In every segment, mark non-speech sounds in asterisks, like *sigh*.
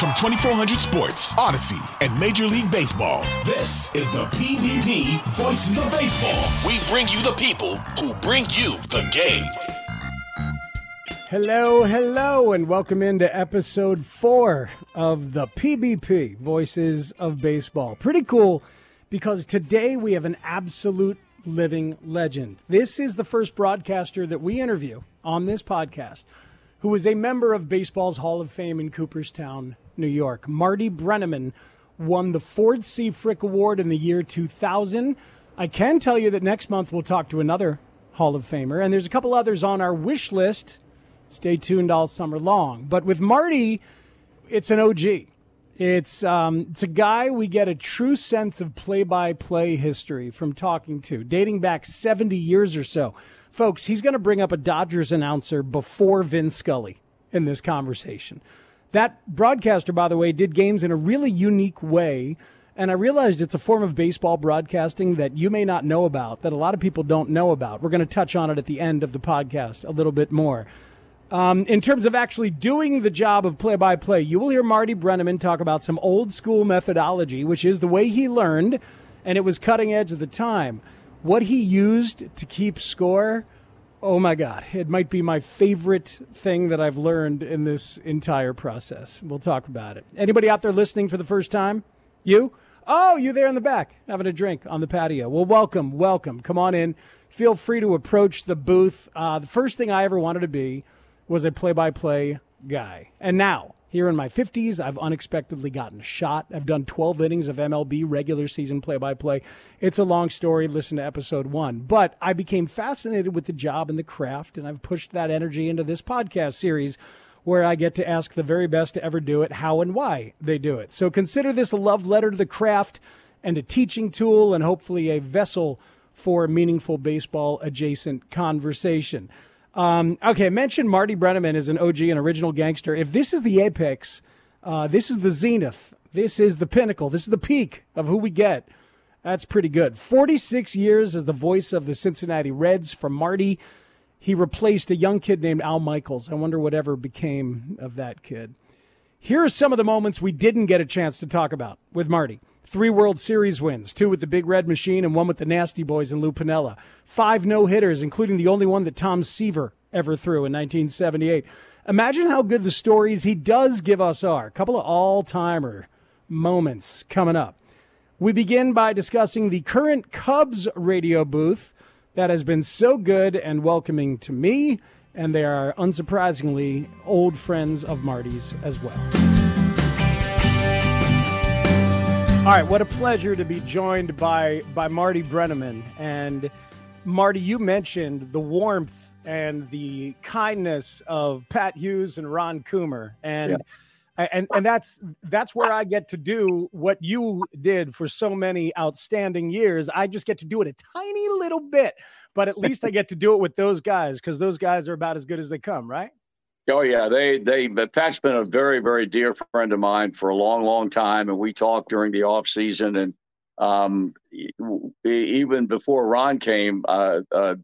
From 2400 Sports, Audacy, and Major League Baseball, this is the PBP Voices of Baseball. We bring you the people who bring you the game. Hello, hello, and welcome into episode four of the PBP Voices of Baseball. Pretty cool because today we have an absolute living legend. This is the first broadcaster that we interview on this podcast who is a member of baseball's Hall of Fame in Cooperstown, New York. Marty Brennaman won the Ford C. Frick Award in the year 2000. I can tell you that next month we'll talk to another Hall of Famer, and there's a couple others on our wish list. Stay tuned all summer long. But with Marty, it's an OG. It's um, it's a guy we get a true sense of play-by-play history from talking to, dating back 70 years or so. Folks, he's going to bring up a Dodgers announcer before Vin Scully in this conversation. That broadcaster, by the way, did games in a really unique way. And I realized it's a form of baseball broadcasting that you may not know about, that a lot of people don't know about. We're going to touch on it at the end of the podcast a little bit more. Um, in terms of actually doing the job of play by play, you will hear Marty Brennaman talk about some old school methodology, which is the way he learned, and it was cutting edge at the time. What he used to keep score, oh my God, it might be my favorite thing that I've learned in this entire process. We'll talk about it. Anybody out there listening for the first time? You? Oh, you there in the back having a drink on the patio. Well, welcome, welcome. Come on in. Feel free to approach the booth. Uh, the first thing I ever wanted to be was a play by play guy. And now, here in my 50s, I've unexpectedly gotten shot. I've done 12 innings of MLB regular season play by play. It's a long story. Listen to episode one. But I became fascinated with the job and the craft, and I've pushed that energy into this podcast series where I get to ask the very best to ever do it how and why they do it. So consider this a love letter to the craft and a teaching tool and hopefully a vessel for meaningful baseball adjacent conversation. Um, okay, mention Marty Brennaman is an OG, an original gangster. If this is the apex, uh, this is the zenith, this is the pinnacle, this is the peak of who we get. That's pretty good. 46 years as the voice of the Cincinnati Reds for Marty. He replaced a young kid named Al Michaels. I wonder whatever became of that kid. Here are some of the moments we didn't get a chance to talk about with Marty. Three World Series wins, two with the Big Red Machine and one with the Nasty Boys and Lou Piniella. Five no hitters, including the only one that Tom Seaver ever threw in 1978. Imagine how good the stories he does give us are. A couple of all timer moments coming up. We begin by discussing the current Cubs radio booth that has been so good and welcoming to me, and they are unsurprisingly old friends of Marty's as well. All right, what a pleasure to be joined by by Marty Brennaman. And Marty, you mentioned the warmth and the kindness of Pat Hughes and Ron Coomer, and yeah. and and that's that's where I get to do what you did for so many outstanding years. I just get to do it a tiny little bit, but at least I get to do it with those guys because those guys are about as good as they come, right? Oh yeah, they they. Pat's been a very very dear friend of mine for a long long time, and we talked during the off season, and um, even before Ron came, uh, uh,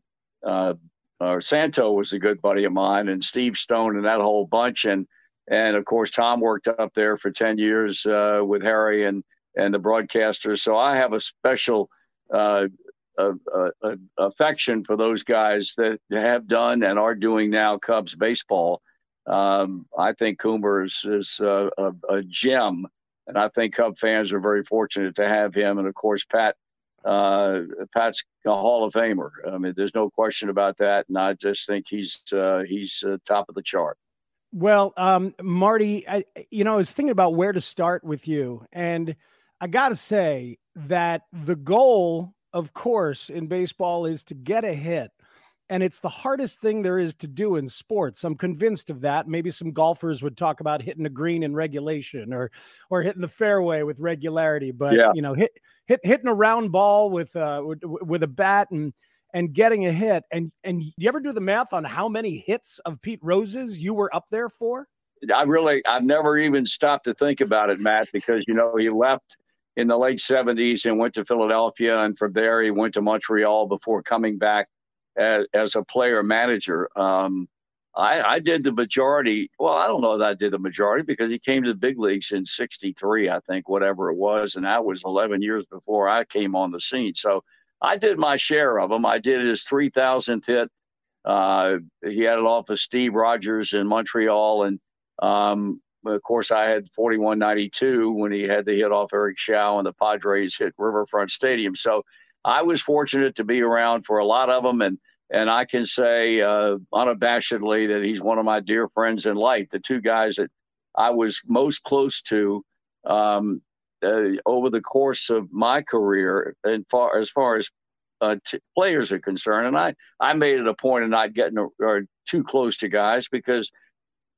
uh, uh, Santo was a good buddy of mine, and Steve Stone and that whole bunch, and and of course Thom worked up there for ten years uh, with Harry and and the broadcasters. So I have a special. Uh, affection for those guys that have done and are doing now Cubs baseball um, I think Coomer is, is a, a, a, gem, and I think Cub fans are very fortunate to have him. And of course, Pat uh, Pat's a Hall of Famer. I mean, there's no question about that. And I just think he's uh, he's uh, top of the chart. Well, um, Marty, I, you know, I was thinking about where to start with you, and I got to say that the goal, of course, in baseball is to get a hit and it's the hardest thing there is to do in sports. I'm convinced of that. Maybe some golfers would talk about hitting a green in regulation or or hitting the fairway with regularity, but yeah. you know, hit, hit hitting a round ball with uh with, with a bat and and getting a hit. And and you ever do the math on how many hits of Pete Rose's you were up there for? I really I've never even stopped to think about it, Matt, because you know, he left in the late 70s and went to Philadelphia and from there he went to Montreal before coming back as, as a player manager. Um, I, I did the majority. Well, I don't know that I did the majority because he came to the big leagues in '63, I think, whatever it was, and that was 11 years before I came on the scene. So I did my share of them. I did his 3,000th hit. Uh, he had it off of Steve Rogers in Montreal, and um, of course, I had 4192 when he had the hit off Eric Show and the Padres hit Riverfront Stadium. So I was fortunate to be around for a lot of them, and and I can say uh, unabashedly that he's one of my dear friends in life. The two guys that I was most close to um, uh, over the course of my career, and far as far as uh, t- players are concerned, and I I made it a point of not getting or too close to guys because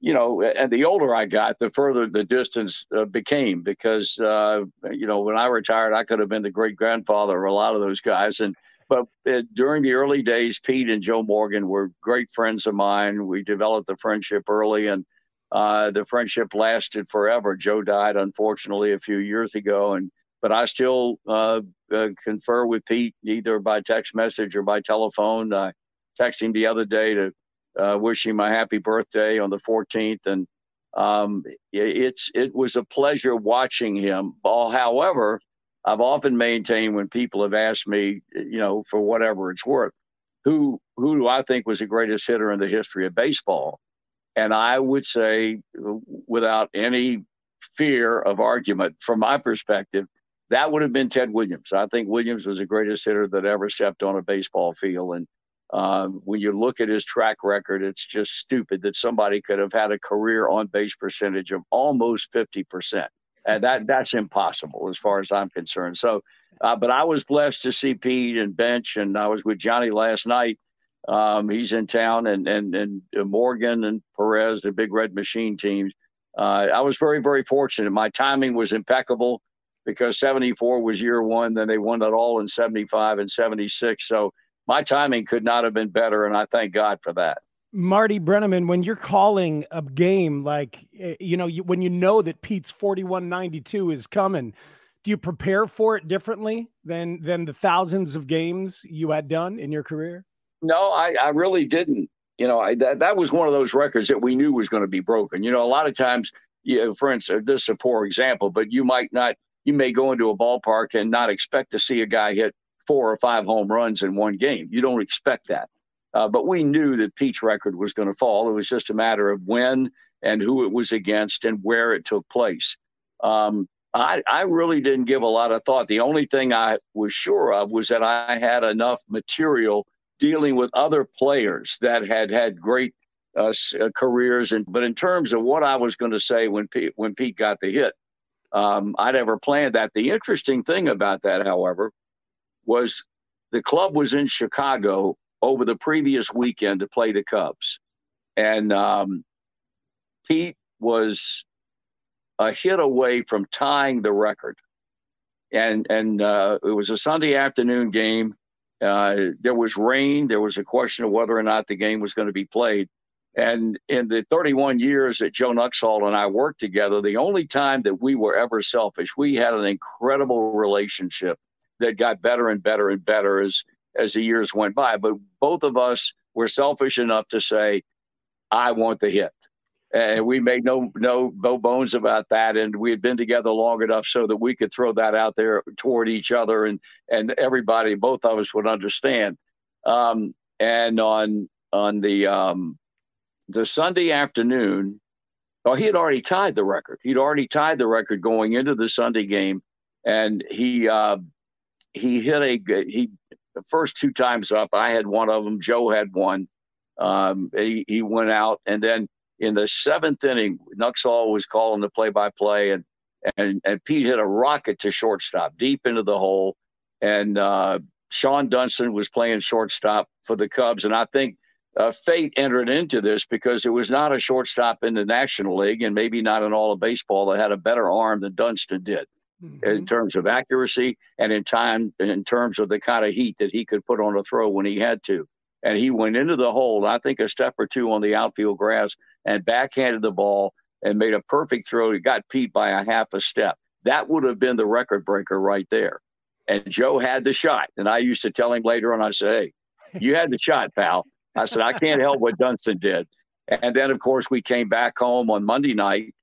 you know, and the older I got, the further the distance uh, became because, uh, you know, when I retired, I could have been the great grandfather of a lot of those guys. And, but uh, during the early days, Pete and Joe Morgan were great friends of mine. We developed the friendship early and uh, the friendship lasted forever. Joe died, unfortunately, a few years ago. And, but I still uh, confer with Pete either by text message or by telephone. I texted him the other day to uh, wish him a happy birthday on the 14th. And um, it's it was a pleasure watching him. However, I've often maintained when people have asked me, you know, for whatever it's worth, who who do I think was the greatest hitter in the history of baseball? And I would say, without any fear of argument, from my perspective, that would have been Ted Williams. I think Williams was the greatest hitter that ever stepped on a baseball field. And um, when you look at his track record, it's just stupid that somebody could have had a career on base percentage of almost 50%. And that that's impossible as far as I'm concerned. So, uh, but I was blessed to see Pete and Bench, and I was with Johnny last night. Um, he's in town, and and and Morgan and Perez, the Big Red Machine teams. Uh, I was very very fortunate. My timing was impeccable because 74 was year one. Then they won it all in 75 and 76. So my timing could not have been better, and I thank God for that. Marty Brennaman, when you're calling a game like eh, you know, you, when you know that Pete's 4192 is coming, do you prepare for it differently than than the thousands of games you had done in your career? No, I, I really didn't. You know, I, that that was one of those records that we knew was going to be broken. You know, a lot of times, you know, for instance, this is a poor example, but you might not, you may go into a ballpark and not expect to see a guy hit four or five home runs in one game. You don't expect that. Uh, but we knew that Pete's record was going to fall. It was just a matter of when and who it was against and where it took place. Um, I, I really didn't give a lot of thought. The only thing I was sure of was that I had enough material dealing with other players that had had great uh, uh careers. And but in terms of what I was going to say when Pete, when Pete got the hit, um, I never planned that. The interesting thing about that, however, was the club was in Chicago over the previous weekend to play the Cubs, and um, Pete was a hit away from tying the record, and and uh, it was a Sunday afternoon game. Uh, there was rain. There was a question of whether or not the game was going to be played. And in the 31 years that Joe Nuxhall and I worked together, the only time that we were ever selfish, we had an incredible relationship that got better and better and better as as the years went by. But both of us were selfish enough to say, "I want the hit," and we made no no no bones about that. And we had been together long enough so that we could throw that out there toward each other, and and everybody, both of us, would understand. Um, and on on the um, the Sunday afternoon, well, he had already tied the record. He'd already tied the record going into the Sunday game, and he uh, he hit a he the first two times up. I had one of them. Joe had one. Um, he, he went out, and then in the seventh inning, Nuxhall was calling the play-by-play, and and and Pete hit a rocket to shortstop deep into the hole, and uh, Shawon Dunston was playing shortstop for the Cubs, and I think uh, fate entered into this because there was not a shortstop in the National League, and maybe not in all of baseball that had a better arm than Dunston did mm-hmm. in terms of accuracy and in time in terms of the kind of heat that he could put on a throw when he had to. And he went into the hole, I think a step or two on the outfield grass, and backhanded the ball and made a perfect throw. He got Pete by a half a step. That would have been the record breaker right there. And Joe had the shot. And I used to tell him later on, I said, Hey, you had the shot, pal. I said, I can't help what Dunston did. And then, of course, we came back home on Monday night,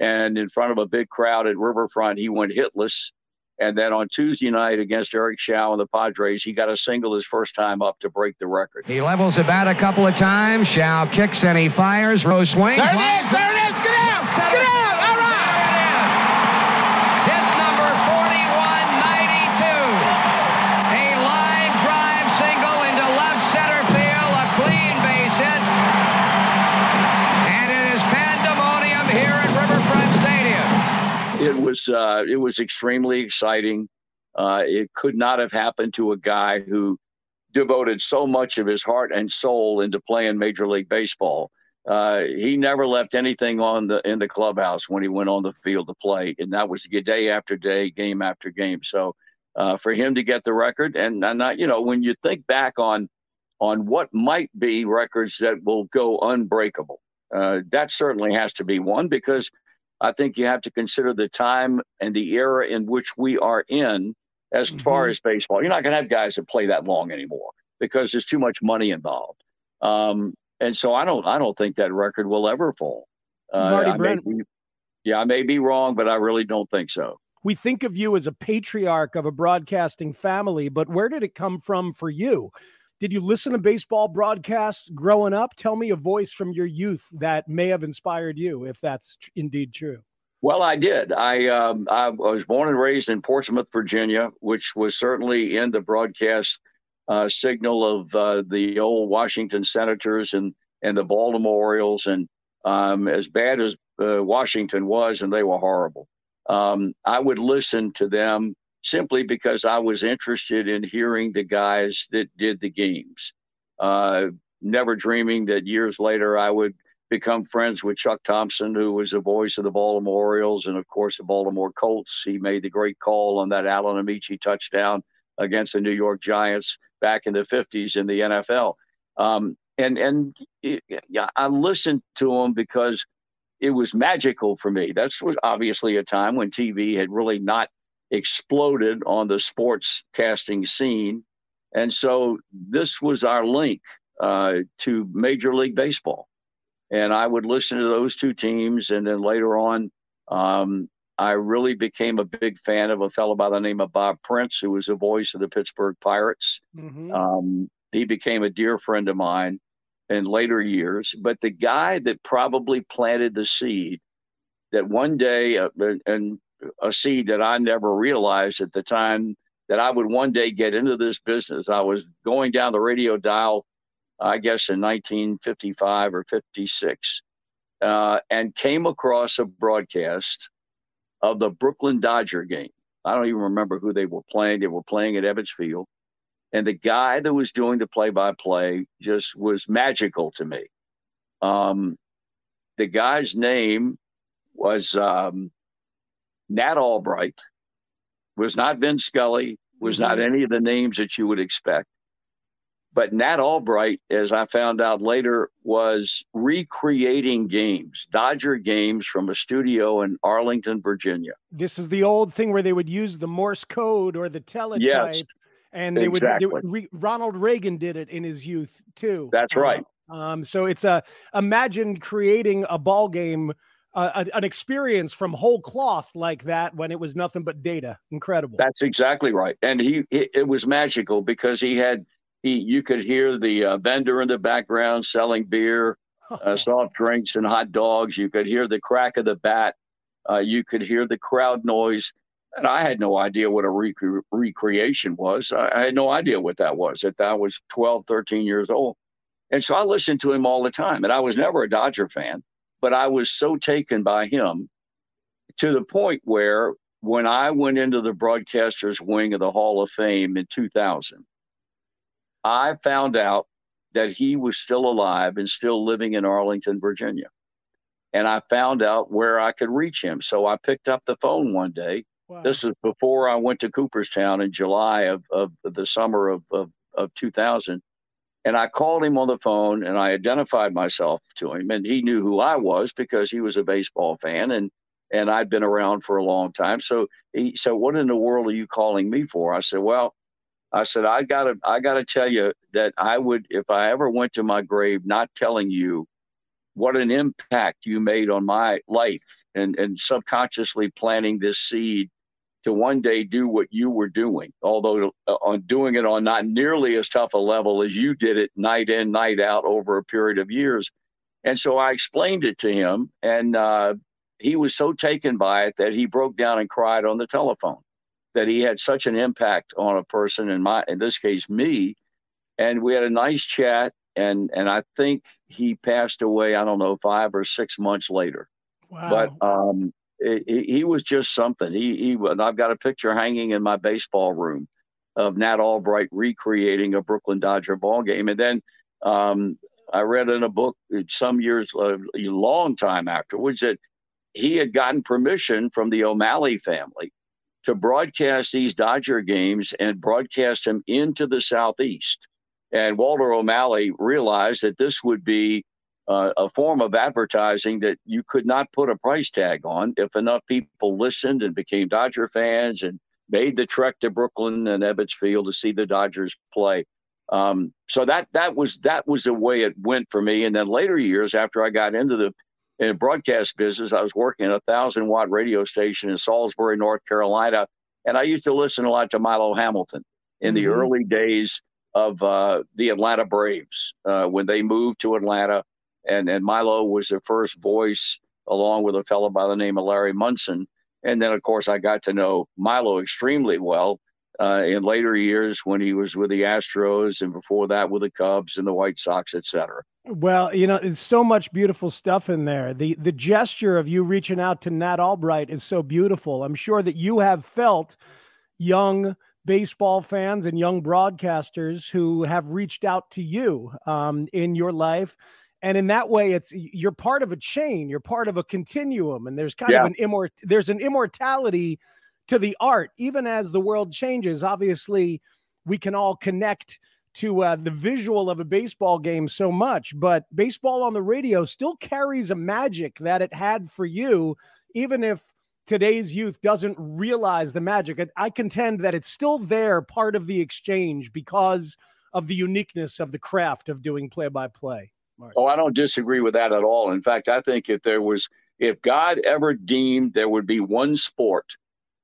and in front of a big crowd at Riverfront, he went hitless. And then on Tuesday night against Eric Show and the Padres, he got a single his first time up to break the record. He levels the bat a couple of times. Show kicks and he fires. Rose swings. There it is. There it is. Get out. Was uh, it was extremely exciting. Uh, it could not have happened to a guy who devoted so much of his heart and soul into playing Major League Baseball. Uh, he never left anything on the in the clubhouse when he went on the field to play, and that was day after day, game after game. So uh, for him to get the record, and, not, you know, when you think back on on what might be records that will go unbreakable, uh, that certainly has to be one because I think you have to consider the time and the era in which we are in as Mhm. far as baseball. You're not going to have guys that play that long anymore because there's too much money involved. Um, and so I don't I don't think that record will ever fall. Uh, Marty I Brent- be- yeah, I may be wrong, but I really don't think so. We think of you as a patriarch of a broadcasting family, but where did it come from for you? Did you listen to baseball broadcasts growing up? Tell me a voice from your youth that may have inspired you, if that's indeed true. Well, I did. I um, I was born and raised in Portsmouth, Virginia, which was certainly in the broadcast uh, signal of uh, the old Washington Senators and and the Baltimore Orioles. And um, as bad as uh, Washington was, and they were horrible, um, I would listen to them simply because I was interested in hearing the guys that did the games. Uh, never dreaming that years later I would become friends with Chuck Thompson, who was the voice of the Baltimore Orioles and, of course, the Baltimore Colts. He made the great call on that Alan Ameche touchdown against the New York Giants back in the 50s in the NFL. Um, and and it, yeah, I listened to him because it was magical for me. That was obviously a time when TV had really not exploded on the sports casting scene. And so this was our link uh, to Major League Baseball and I would listen to those two teams. And then later on, um, I really became a big fan of a fellow by the name of Bob Prince, who was the voice of the Pittsburgh Pirates. Mhm. Um, he became a dear friend of mine in later years. But the guy that probably planted the seed that one day, uh, and a seed that I never realized at the time that I would one day get into this business. I was going down the radio dial I guess in 1955 or 56, uh, and came across a broadcast of the Brooklyn Dodger game. I don't even remember who they were playing. They were playing at Ebbets Field. And the guy that was doing the play by play just was magical to me. Um, the guy's name was um, Nat Albright, was not Vin Scully, was not any of the names that you would expect. But Nat Albright, as I found out later, was recreating games, Dodger games from a studio in Arlington, Virginia. This is the old thing where they would use the Morse code or the teletype. Yes, and they would, they exactly. would re, Ronald Reagan did it in his youth too. That's right. Um, so it's a imagine creating a ball game, a- an experience from whole cloth like that when it was nothing but data. Incredible. That's exactly right. And he, it, it was magical because he had, he, you could hear the uh, vendor in the background selling beer, *laughs* uh, soft drinks, and hot dogs. You could hear the crack of the bat. Uh, you could hear the crowd noise. And I had no idea what a recre- recreation was. I, I had no idea what that was. That I was 12, 13 years old. And so I listened to him all the time. And I was never a Dodger fan, but I was so taken by him to the point where when I went into the broadcasters wing of the Hall of Fame in 2000, I found out that he was still alive and still living in Arlington, Virginia. And I found out where I could reach him. So I picked up the phone one day. Wow. This is before I went to Cooperstown in July of, of the summer of, of, of 2000. And I called him on the phone and I identified myself to him. And he knew who I was because he was a baseball fan and, and I'd been around for a long time. So he said, What in the world are you calling me for? I said, Well, I said, I gotta I gotta tell you that I would if I ever went to my grave not telling you what an impact you made on my life and, and subconsciously planting this seed to one day do what you were doing, although uh, on doing it on not nearly as tough a level as you did it night in, night out over a period of years. And so I explained it to him, and uh, he was so taken by it that he broke down and cried on the telephone. That he had such an impact on a person, in my in this case me, and we had a nice chat. And and I think he passed away. I don't know five or six months later. Wow. But um, he, he was just something. He, he, and I've got a picture hanging in my baseball room of Nat Albright recreating a Brooklyn Dodger ball game. And then um, I read in a book some years, uh, a long time afterwards, that he had gotten permission from the O'Malley family to broadcast these Dodger games and broadcast them into the Southeast. And Walter O'Malley realized that this would be uh, a form of advertising that you could not put a price tag on if enough people listened and became Dodger fans and made the trek to Brooklyn and Ebbets Field to see the Dodgers play. Um, so that that was that was the way it went for me. And then later years, after I got into the in broadcast business, I was working at a thousand watt radio station in Salisbury, North Carolina, and I used to listen a lot to Milo Hamilton in mm-hmm. the early days of uh, the Atlanta Braves uh, when they moved to Atlanta and and Milo was the first voice along with a fellow by the name of Larry Munson. And then, of course, I got to know Milo extremely well uh, in later years when he was with the Astros and before that with the Cubs and the White Sox, et cetera. Well, you know, it's so much beautiful stuff in there. The the gesture of you reaching out to Nat Albright is so beautiful. I'm sure that you have felt young baseball fans and young broadcasters who have reached out to you um, in your life and in that way it's you're part of a chain you're part of a continuum and there's kind yeah. of an immort there's an immortality to the art even as the world changes. Obviously we can all connect to uh, the visual of a baseball game so much but baseball on the radio still carries a magic that it had for you even if today's youth doesn't realize the magic. I contend that it's still there part of the exchange because of the uniqueness of the craft of doing play by play Oh, I don't disagree with that at all. In fact, I think if there was, if God ever deemed there would be one sport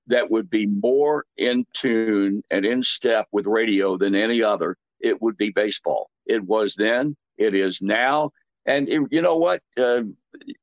that would be more in tune and in step with radio than any other, it would be baseball. It was then, it is now. And it, you know what? Uh,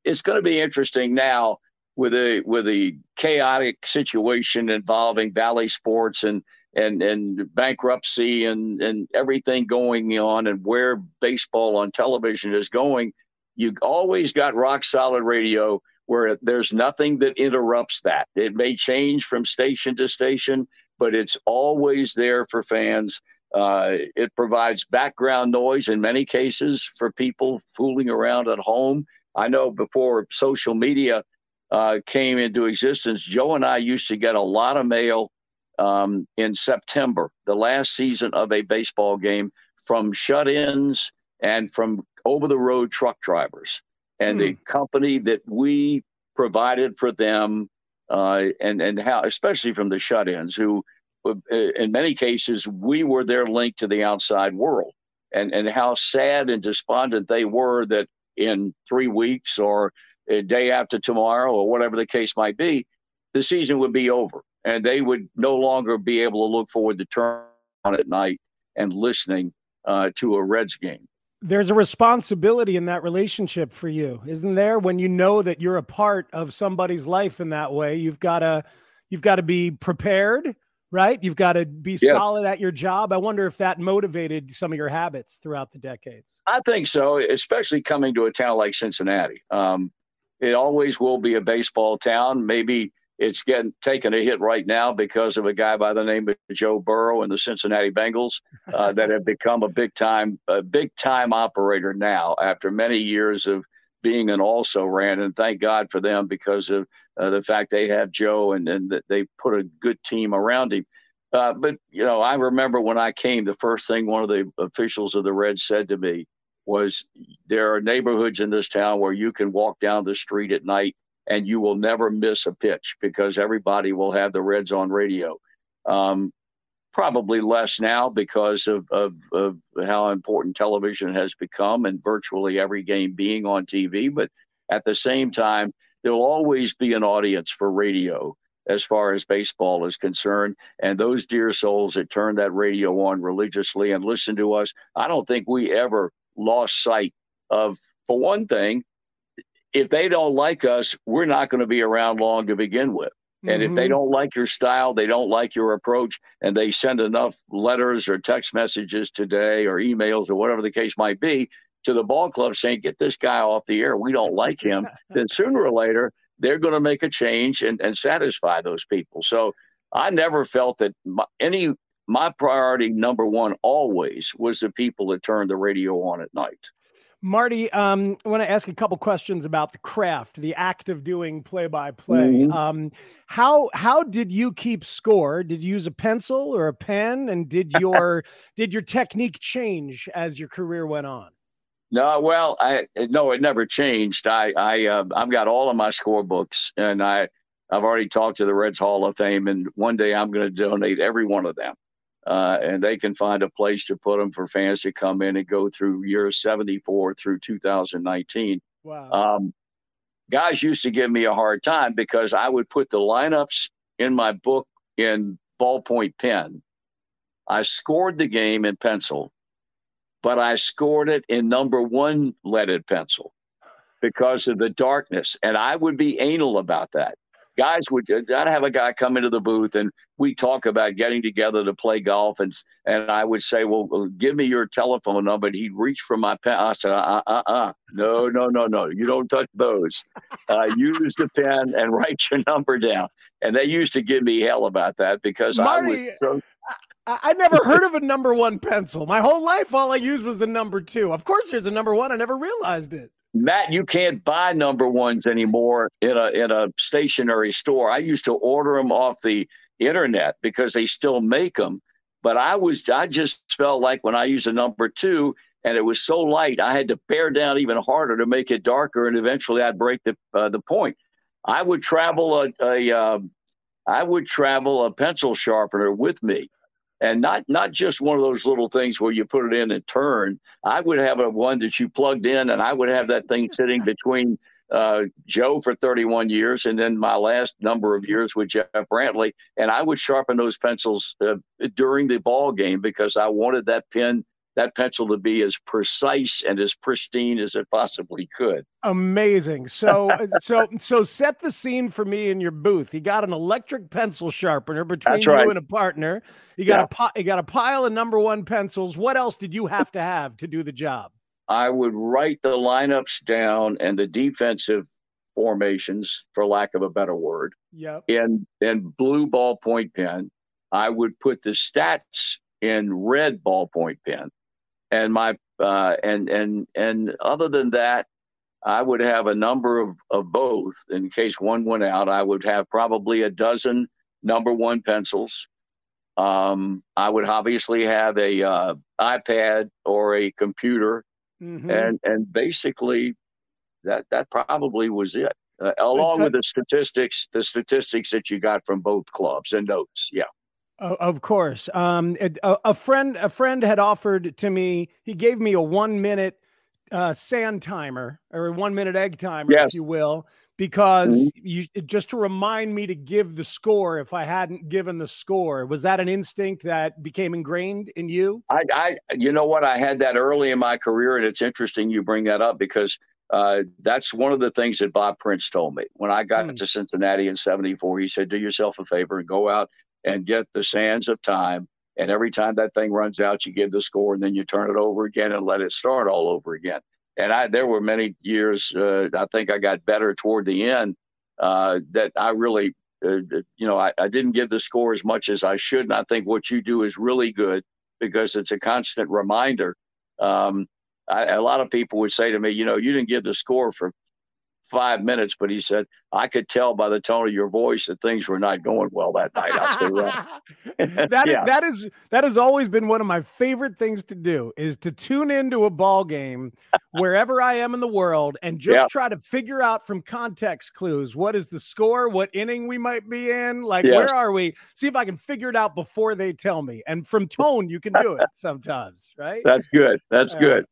it's going to be interesting now with a with a chaotic situation involving Bally Sports and and and bankruptcy and and everything going on and where baseball on television is going you always got rock solid radio where there's nothing that interrupts that. It may change from station to station but it's always there for fans. Uh, it provides background noise in many cases for people fooling around at home. I know before social media uh, came into existence joe and i used to get a lot of mail um, in September, the last season of a baseball game, from shut ins and from over the road truck drivers. And the hmm. company that we provided for them, uh, and, and how, especially from the shut ins, who uh, in many cases, we were their link to the outside world. And, and how sad and despondent they were that in three weeks or a day after tomorrow or whatever the case might be, the season would be over and they would no longer be able to look forward to turn on at night and listening uh, to a Reds game. There's a responsibility in that relationship for you, isn't there? When you know that you're a part of somebody's life in that way, you've got to you've got to be prepared, right? You've got to be yes. solid at your job. I wonder if that motivated some of your habits throughout the decades. I think so, especially coming to a town like Cincinnati. Um, it always will be a baseball town. Maybe it's getting taken a hit right now because of a guy by the name of Joe Burrow and the Cincinnati Bengals uh, *laughs* that have become a big time a big time operator now after many years of being an also ran and thank God for them because of uh, the fact they have Joe and and that they put a good team around him. Uh, but you know, I remember when I came, the first thing one of the officials of the Reds said to me was, "There are neighborhoods in this town where you can walk down the street at night and you will never miss a pitch because everybody will have the Reds on radio. Um, probably less now because of, of, of how important television has become and virtually every game being on TV. But at the same time, there'll always be an audience for radio as far as baseball is concerned. And those dear souls that turn that radio on religiously and listen to us, I don't think we ever lost sight of, for one thing, if they don't like us, we're not going to be around long to begin with. And mm-hmm. if they mm-hmm. don't like your style, they don't like your approach, and they send enough letters or text messages today or emails or whatever the case might be to the ball club saying, get this guy off the air, we don't like him, *laughs* then sooner or later, they're going to make a change and, and satisfy those people. So I never felt that my, any my priority number one always was the people that turned the radio on at night. Marty, um, I want to ask a couple questions about the craft, the act of doing play-by-play. Mm-hmm. Um, how how did you keep score? Did you use a pencil or a pen? And did your *laughs* did your technique change as your career went on? No, well, I no, it never changed. I I uh, I've got all of my score books, and I I've already talked to the Reds Hall of Fame, and one day I'm going to donate every one of them uh, and they can find a place to put them for fans to come in and go through years 74 through 2019. Wow. Um, guys used to give me a hard time because I would put the lineups in my book in ballpoint pen. I scored the game in pencil, but I scored it in number one leaded pencil because of the darkness. And I would be anal about that guys would I'd have a guy come into the booth and we talk about getting together to play golf and and I would say, well, give me your telephone number. And he'd reach for my pen. I said, uh, uh, uh, no, no, no, no, you don't touch those. Uh, use the pen and *laughs* write your number down. And they used to give me hell about that because Marty, I was so. I, I never heard of a number one pencil. My whole life, all I used was the number two. Of course, there's a number one. I never realized it. Matt, you can't buy number ones anymore in a in a stationery store. I used to order them off the internet because they still make them. But I was I just felt like when I used a number two and it was so light, I had to bear down even harder to make it darker, and eventually I'd break the uh, the point. I would travel a, a uh, I would travel a pencil sharpener with me and not not just one of those little things where you put it in and turn. I would have a one that you plugged in, and I would have that thing *laughs* sitting between uh, Joe for 31 years, and then my last number of years with Jeff Brantley, and I would sharpen those pencils uh, during the ball game because I wanted that pen that pencil to be as precise and as pristine as it possibly could. Amazing. So uh, so so set the scene for me in your booth. You got an electric pencil sharpener between That's you right. and a partner. You got yeah. a you got a pile of number 1 pencils. What else did you have to have to do the job? I would write the lineups down and the defensive formations for lack of a better word. Yep. In in blue ballpoint pen. I would put the stats in red ballpoint pen and my uh, and and and other than that, I would have a number of, of both in case one went out. I would have probably a dozen number one pencils. Um, I would obviously have a uh, iPad or a computer, mm-hmm. and and basically that that probably was it. Uh, along with the statistics, the statistics that you got from both clubs and notes. Yeah. Of course. Um, a, a, friend, a friend had offered to me. He gave me a one minute uh, sand timer or a one minute egg timer, yes. if you will, because mm-hmm. you just to remind me to give the score if I hadn't given the score. Was that an instinct that became ingrained in you? I, I you know what, I had that early in my career, and it's interesting you bring that up because uh, that's one of the things that Bob Prince told me when I got mm. to Cincinnati in '74. He said, "Do yourself a favor and go out and get the sands of time. And every time that thing runs out, you give the score and then you turn it over again and let it start all over again. And I, there were many years, uh, I think I got better toward the end uh, that I really, uh, you know, I, I didn't give the score as much as I should. And I think what you do is really good because it's a constant reminder. Um, I, a lot of people would say to me, you know, you didn't give the score for five minutes, but he said I could tell by the tone of your voice that things were not going well that night. *laughs* that. that yeah. is, that is that has always been one of my favorite things to do is to tune into a ball game wherever I am in the world and just try to figure out from context clues what is the score, what inning we might be in, like yes. where are we? See if I can figure it out before they tell me. And from *laughs* tone, you can do it sometimes, right? That's good. That's uh, good.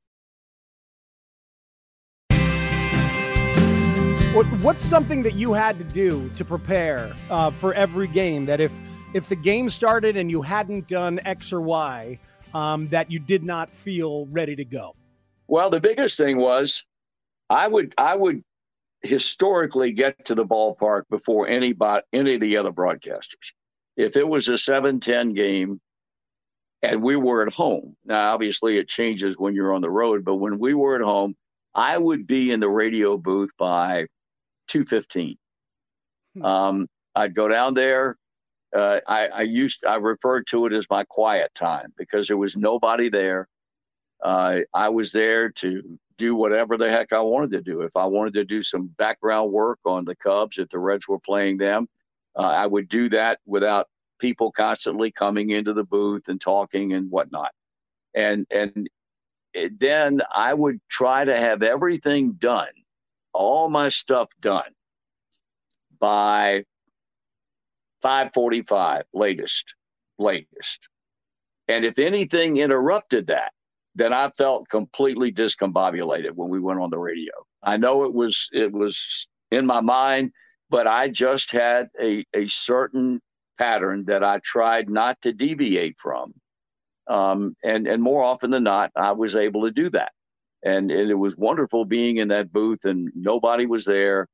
What's something that you had to do to prepare uh, for every game that if if the game started and you hadn't done X or Y, um, that you did not feel ready to go? Well, the biggest thing was I would I would historically get to the ballpark before anybody any of the other broadcasters. If it was a 7-10 game and we were at home. Now obviously it changes when you're on the road, but when we were at home, I would be in the radio booth by 215. Hmm. Um, I'd go down there. Uh, I, I, used I referred to it as my quiet time because there was nobody there. Uh, I was there to do whatever the heck I wanted to do. If I wanted to do some background work on the Cubs, if the Reds were playing them, uh, I would do that without people constantly coming into the booth and talking and whatnot. And and then I would try to have everything done all my stuff done by 545 latest latest. And if anything interrupted that then i felt completely discombobulated when we went on the radio. I know it was it was in my mind but i just had a, a certain pattern that i tried not to deviate from. Um, and and more often than not i was able to do that and, and it was wonderful being in that booth and nobody was there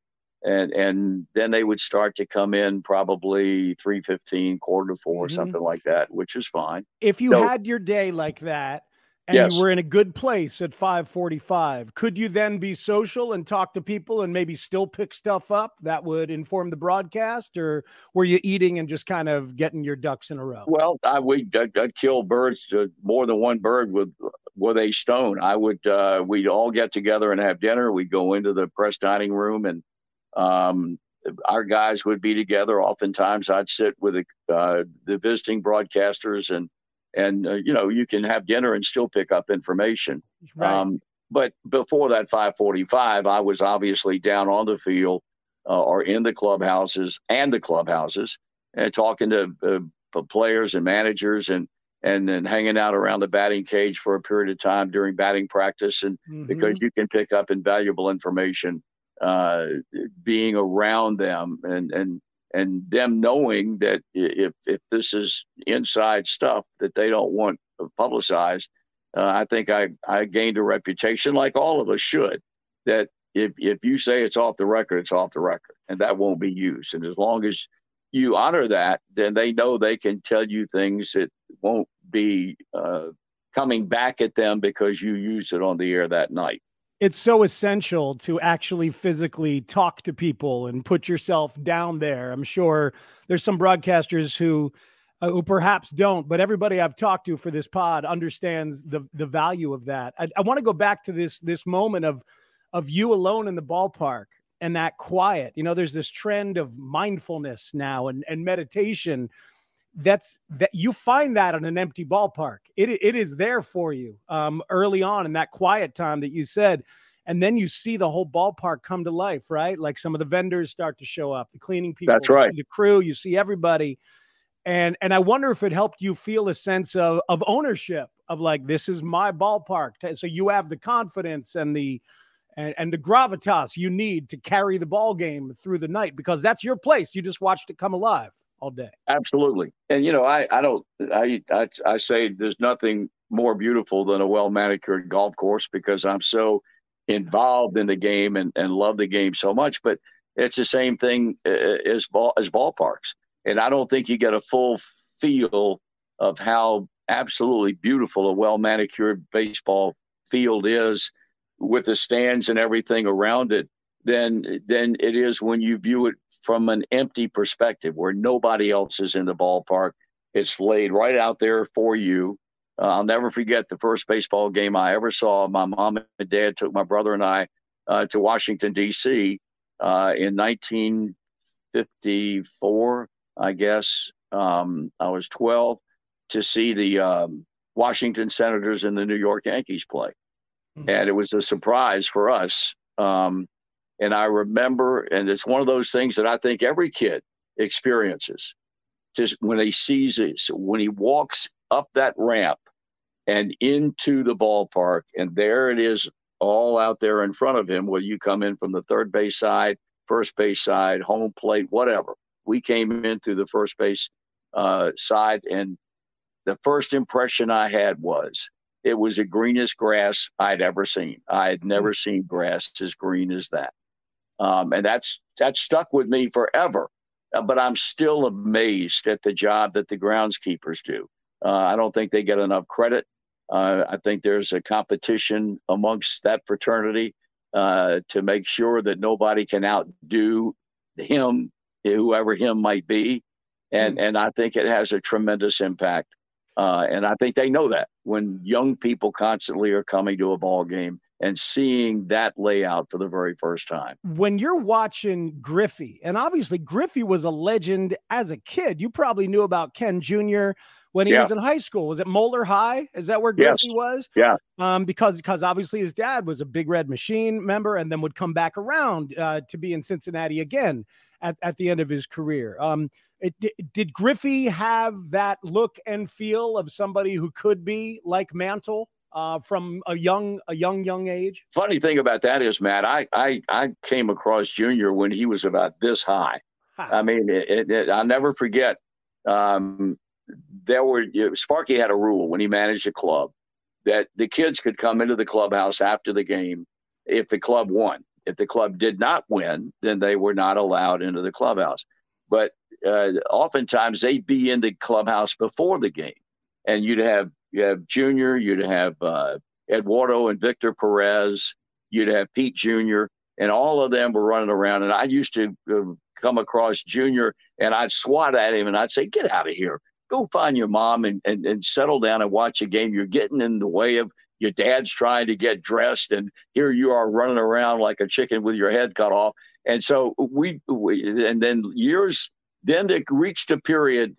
and and then they would start to come in probably 315 quarter to 4 mm-hmm. something like that which is fine if you so, had your day like that and yes. you were in a good place at 545 could you then be social and talk to people and maybe still pick stuff up that would inform the broadcast? Or were you eating and just kind of getting your ducks in a row? Well i I kill birds uh, more than one bird with with a stone. I would uh, we'd all get together and have dinner. We'd go into the press dining room and um, our guys would be together. Oftentimes i'd sit with the, uh, the visiting broadcasters and and uh, you know you can have dinner and still pick up information. Right. Um, but before that 5:45, I was obviously down on the field uh, or in the clubhouses and the clubhouses and talking to uh, players and managers and and then hanging out around the batting cage for a period of time during batting practice and mm-hmm. because you can pick up invaluable information uh, being around them and and and them knowing that if if this is inside stuff that they don't want publicized, uh, I think I I gained a reputation like all of us should that if if you say it's off the record, it's off the record, and that won't be used. And as long as you honor that, then they know they can tell you things that won't be uh, coming back at them because you use it on the air that night it's so essential to actually physically talk to people and put yourself down there. I'm sure there's some broadcasters who uh, who perhaps don't, but everybody I've talked to for this pod understands the the value of that. I, I want to go back to this this moment of of you alone in the ballpark and that quiet. You know, there's this trend of mindfulness now and and meditation that's that you find that in an empty ballpark. It it is there for you um, early on in that quiet time that you said, and then you see the whole ballpark come to life, right? Like some of the vendors start to show up, the cleaning people, that's right, the crew. You see everybody, and and I wonder if it helped you feel a sense of of ownership of like this is my ballpark. So you have the confidence and the and, and the gravitas you need to carry the ball game through the night because that's your place. You just watched it come alive all day. Absolutely. And you know, I I don't I I, I say there's nothing more beautiful than a well manicured golf course because I'm so involved in the game and, and love the game so much. But it's the same thing uh, as ball as ballparks. And I don't think you get a full feel of how absolutely beautiful a well manicured baseball field is with the stands and everything around it than than it is when you view it from an empty perspective where nobody else is in the ballpark. It's laid right out there for you. Uh, I'll never forget the first baseball game I ever saw. My mom and dad took my brother and I uh, to Washington D.C. uh, in 1954, I guess. Um, I was 12 to see the um, Washington Senators and the New York Yankees play. Mm-hmm. And it was a surprise for us. Um, and I remember, and it's one of those things that I think every kid experiences. Just when he sees it, when he walks up that ramp and into the ballpark, and there it is all out there in front of him, where you come in from the third base side, first base side, home plate, whatever. We came in through the first base uh, side, and the first impression I had was it was the greenest grass I'd ever seen. I had never mm-hmm. seen grass as green as that, um, and that's that stuck with me forever. Uh, but I'm still amazed at the job that the groundskeepers do. Uh, I don't think they get enough credit. Uh, I think there's a competition amongst that fraternity uh, to make sure that nobody can outdo him, whoever him might be, and mm. and I think it has a tremendous impact. Uh, and I think they know that when young people constantly are coming to a ball game and seeing that layout for the very first time. When you're watching Griffey, and obviously Griffey was a legend as a kid, you probably knew about Ken Jr. when he yeah. was in high school. Was it Moeller High? Is that where Griffey yes. was? Yeah. Um, because because obviously his dad was a Big Red Machine member, and then would come back around uh, to be in Cincinnati again at, at the end of his career. Um, it, did Griffey have that look and feel of somebody who could be like Mantle? Uh, from a young a young young age? Funny thing about that is, Matt, I I, I came across Junior when he was about this high. Huh. I mean, it, it, it, I'll never forget. Um, there were Sparky had a rule when he managed a club that the kids could come into the clubhouse after the game if the club won. If the club did not win, then they were not allowed into the clubhouse. But uh, oftentimes they'd be in the clubhouse before the game, and you'd have you have Junior, you'd have uh, Eduardo and Victor Perez, you'd have Pete Junior, and all of them were running around. And I used to uh, come across Junior, and I'd swat at him, and I'd say, "Get out of here! Go find your mom and, and and settle down and watch a game. You're getting in the way of." Your dad's trying to get dressed, and here you are running around like a chicken with your head cut off. And so we, we and then years, then it reached a period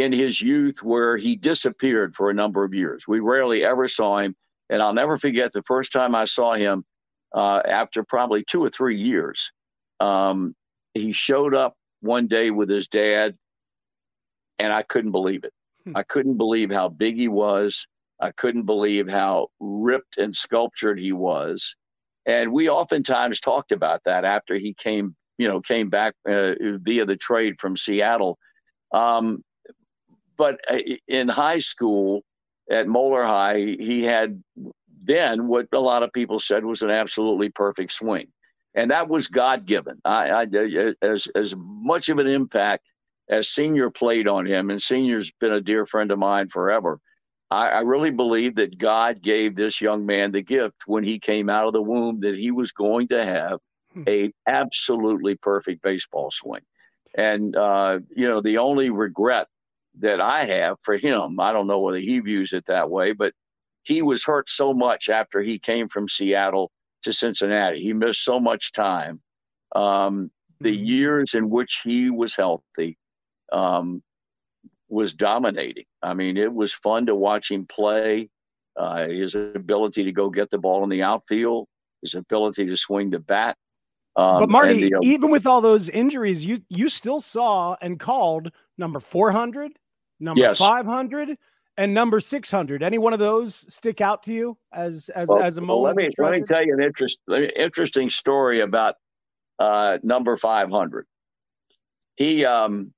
in his youth where he disappeared for a number of years. We rarely ever saw him. And I'll never forget the first time I saw him uh, after probably two or three years. Um, he showed up one day with his dad, and I couldn't believe it. Hmm. I couldn't believe how big he was. I couldn't believe how ripped and sculptured he was. And we oftentimes talked about that after he came, you know, came back uh, via the trade from Seattle. Um, but uh, in high school at Moeller High, he had then what a lot of people said was an absolutely perfect swing, and that was God given. I, I, uh, as as much of an impact as Senior played on him, and Senior's been a dear friend of mine forever. I, I really believe that God gave this young man the gift when he came out of the womb that he was going to have hmm. a absolutely perfect baseball swing. And uh, you know, the only regret that I have for him. I don't know whether he views it that way, but he was hurt so much after he came from Seattle to Cincinnati. He missed so much time. Um, the mm-hmm. years in which he was healthy um, was dominating. I mean, it was fun to watch him play. Uh, his ability to go get the ball in the outfield, his ability to swing the bat. Um, but Marty, the, uh, even with all those injuries, you you still saw and called number 400, number yes. 500, and number 600. Any one of those stick out to you as as well, as a moment? Well, let me let me tell you an interest, interesting story about uh, number 500. He, um,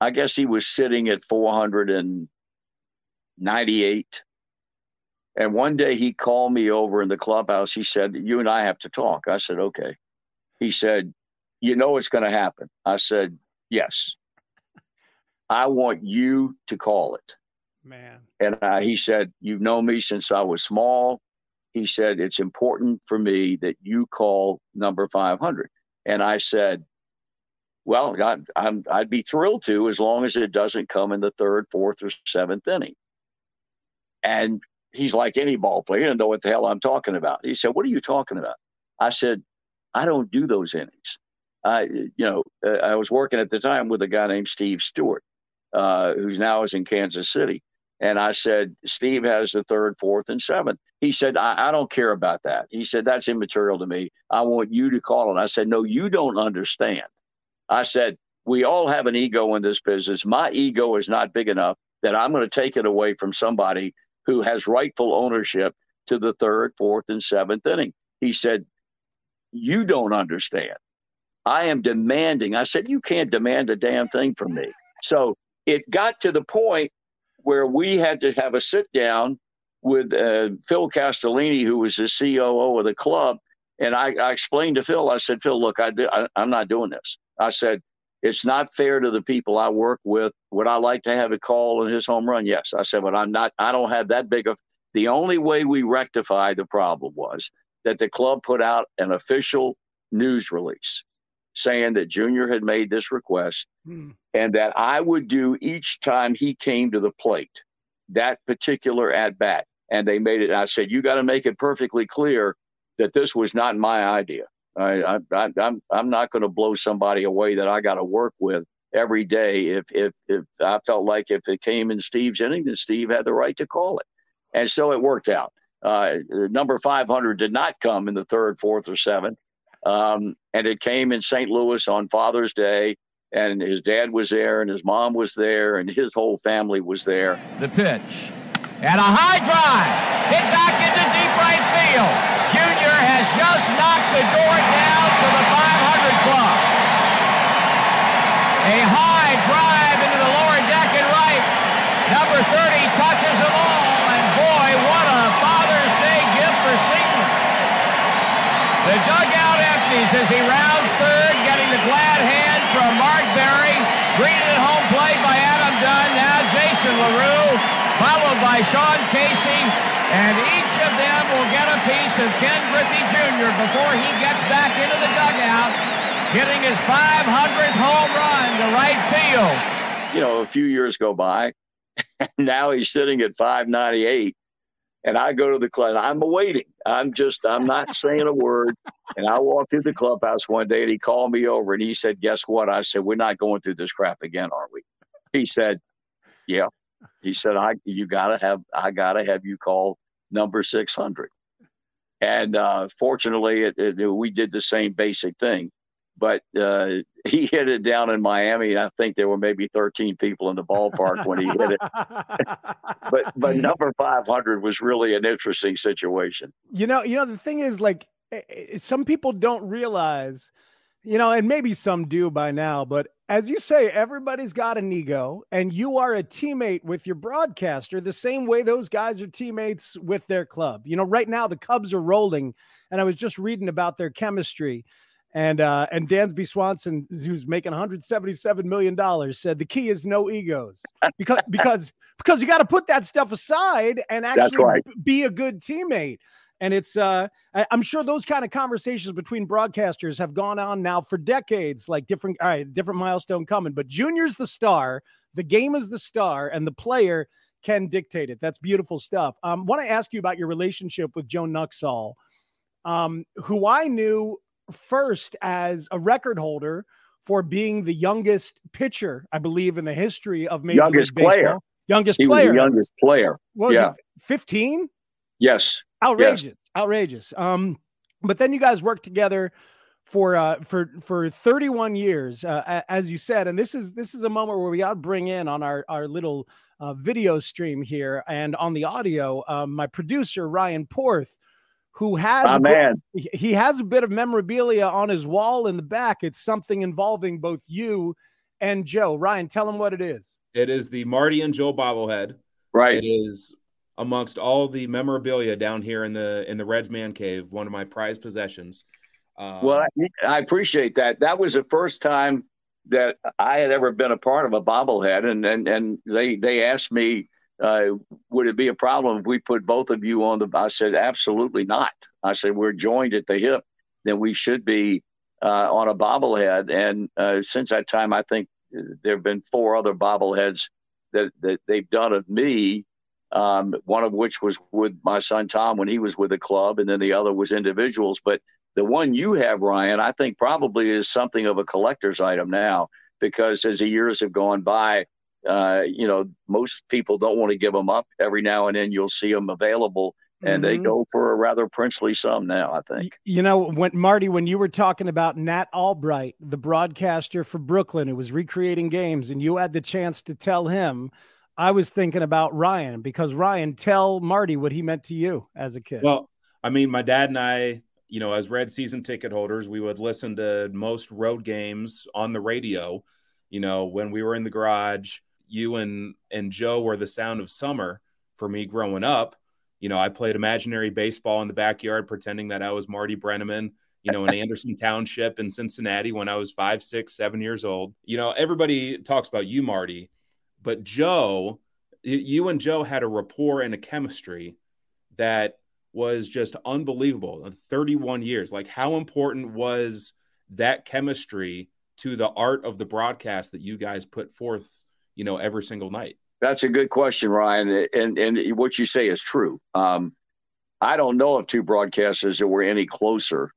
I guess he was sitting at 498. And one day he called me over in the clubhouse. He said, You and I have to talk. I said, Okay. He said, You know it's going to happen. I said, Yes. I want you to call it. Man. And uh, he said, You've known me since I was small. He said, It's important for me that you call number 500. And I said, Well, I, am I'd be thrilled to as long as it doesn't come in the third, fourth, or seventh inning. And he's like any ball player. He doesn't know what the hell I'm talking about. He said, What are you talking about? I said, I don't do those innings. I, you know, uh, I was working at the time with a guy named Steve Stewart, uh, who's now is in Kansas City. And I said, Steve has the third, fourth, and seventh. He said, I, I, don't care about that. He said, that's immaterial to me. I want you to call it. I said, no, you don't understand. I said, we all have an ego in this business. My ego is not big enough that I'm going to take it away from somebody who has rightful ownership to the third, fourth, and seventh inning. He said, You don't understand. I am demanding. I said, You can't demand a damn thing from me. So it got to the point where we had to have a sit down with uh, Phil Castellini, who was the COO of the club. And I, I explained to Phil, I said, Phil, look, I, I, I'm not doing this. I said, it's not fair to the people I work with. Would I like to have a call in his home run? Yes. I said, but I'm not, I don't have that big of, the only way we rectified the problem was that the club put out an official news release saying that Junior had made this request hmm. And that I would do each time he came to the plate that particular at bat. And they made it. I said, you got to make it perfectly clear that this was not my idea. I, I, I'm I'm not going to blow somebody away that I got to work with every day. If if if I felt like if it came in Steve's inning, then Steve had the right to call it, and so it worked out. Uh, number 500 did not come in the third, fourth, or seventh, um, and it came in St. Louis on Father's Day. And his dad was there, and his mom was there, and his whole family was there. The pitch, and a high drive hit back into deep right field. Junior has just knocked the door down to the 500 club. A high drive into the lower deck and right. Number 30 touches them all, and boy, what a Father's Day gift for Senior. The dugout empties as he rounds third, getting the glad hand from Mark Berry. Greeted at home plate by Adam Dunn. Now Jason LaRue, followed by Sean Casey and each of them will get a piece of Ken Griffey Jr. before he gets back into the dugout, getting his 500th home run to right field. You know, a few years go by, *laughs* and now he's sitting at 598. And I go to the club. I'm waiting. I'm just, I'm not saying a word. And I walked through the clubhouse one day and he called me over and he said, Guess what? I said, We're not going through this crap again, are we? He said, Yeah. He said, I you gotta have I gotta have you call number 600. And uh, fortunately, it, it, we did the same basic thing. But uh, *laughs* he hit it down in Miami, and I think there were maybe 13 people in the ballpark when he hit it. *laughs* but but number 500 was really an interesting situation. You know, you know the thing is, like, eh, eh, some people don't realize you know, and maybe some do by now, but as you say, everybody's got an ego, and you are a teammate with your broadcaster the same way those guys are teammates with their club. You know, right now the Cubs are rolling, and I was just reading about their chemistry. And uh, and Dansby Swanson, who's making 177 million dollars, said the key is no egos because *laughs* because because you got to put that stuff aside and actually right. be a good teammate. And it's, uh, I, am sure those kind of conversations between broadcasters have gone on now for decades, like different, all right, different milestone coming. But Junior's the star, the game is the star, and the player can dictate it. That's beautiful stuff. Um, want to ask you about your relationship with Joe Nuxhall, um, who I knew first as a record holder for being the youngest pitcher, I believe, in the history of Major youngest League Baseball. Player. Youngest he player. youngest player. What was yeah. it? 15? Yes. Outrageous. Yes. Outrageous. Um, but then you guys worked together for uh for for 31 years uh, as you said and this is this is a moment where we got to bring in on our our little uh, video stream here and on the audio um, my producer Ryan Porth who has oh, man. he has a bit of memorabilia on his wall in the back it's something involving both you and Joe Ryan tell him what it is it is the Marty and Joe bobblehead right it is amongst all the memorabilia down here in the in the Reds man cave, one of my prized possessions. Um, well, I, I, appreciate that. That was the first time that I had ever been a part of a bobblehead, and and and they they asked me, uh, would it be a problem if we put both of you on the? I said absolutely not. I said we're joined at the hip, then we should be uh, on a bobblehead. And uh, since that time, I think there have been four other bobbleheads that that they've done of me um, one of which was with my son Thom when he was with the club, and then the other was individuals. But The one you have, Ryan, I think probably is something of a collector's item now because as the years have gone by, uh, you know, most people don't want to give them up. Every now and then you'll see them available and mm-hmm. they go for a rather princely sum now, I think. You know, when Marty, when you were talking about Nat Albright, the broadcaster for Brooklyn who was recreating games, and you had the chance to tell him, I was thinking about Ryan because Ryan, tell Marty what he meant to you as a kid. Well, I mean, my dad and I, you know, as red season ticket holders, we would listen to most road games on the radio. You know, when we were in the garage, you and and Joe were the sound of summer for me growing up you know, I played imaginary baseball in the backyard, pretending that I was Marty Brennaman, you know, in *laughs* Anderson Township in Cincinnati when I was five, six, seven years old. You know, everybody talks about you, Marty, but Joe, you and Joe had a rapport and a chemistry that was just unbelievable. Uh, 31 years. Like, how important was that chemistry to the art of the broadcast that you guys put forth, you know, every single night? That's a good question, Ryan. And and what you say is true. Um, I don't know of two broadcasters that were any closer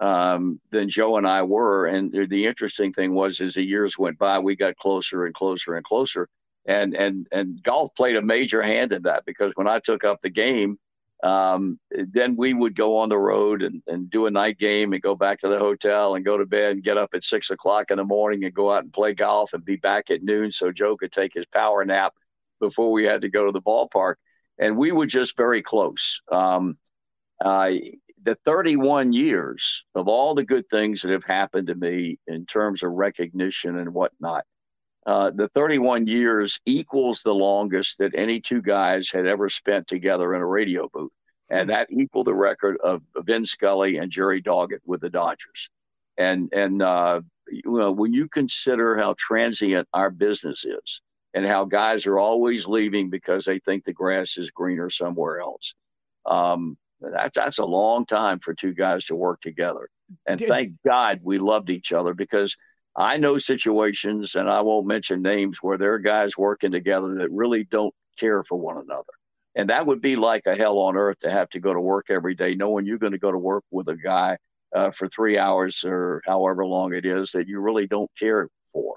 um, than Joe and I were. And the interesting thing was, as the years went by, we got closer and closer and closer. And and and golf played a major hand in that because when I took up the game, um, then we would go on the road and, and do a night game and go back to the hotel and go to bed and get up at six o'clock in the morning and go out and play golf and be back at noon so Joe could take his power nap before we had to go to the ballpark, and we were just very close. Um, uh, the 31 years of all the good things that have happened to me in terms of recognition and whatnot, uh, the 31 years equals the longest that any two guys had ever spent together in a radio booth. And that equaled the record of Vin Scully and Jerry Doggett with the Dodgers. And, and uh, you know, when you consider how transient our business is, and how guys are always leaving because they think the grass is greener somewhere else. Um, that's that's a long time for two guys to work together. And Did, thank God we loved each other because I know situations, and I won't mention names, where there are guys working together that really don't care for one another. And that would be like a hell on earth to have to go to work every day, knowing you're going to go to work with a guy uh, for three hours or however long it is that you really don't care for.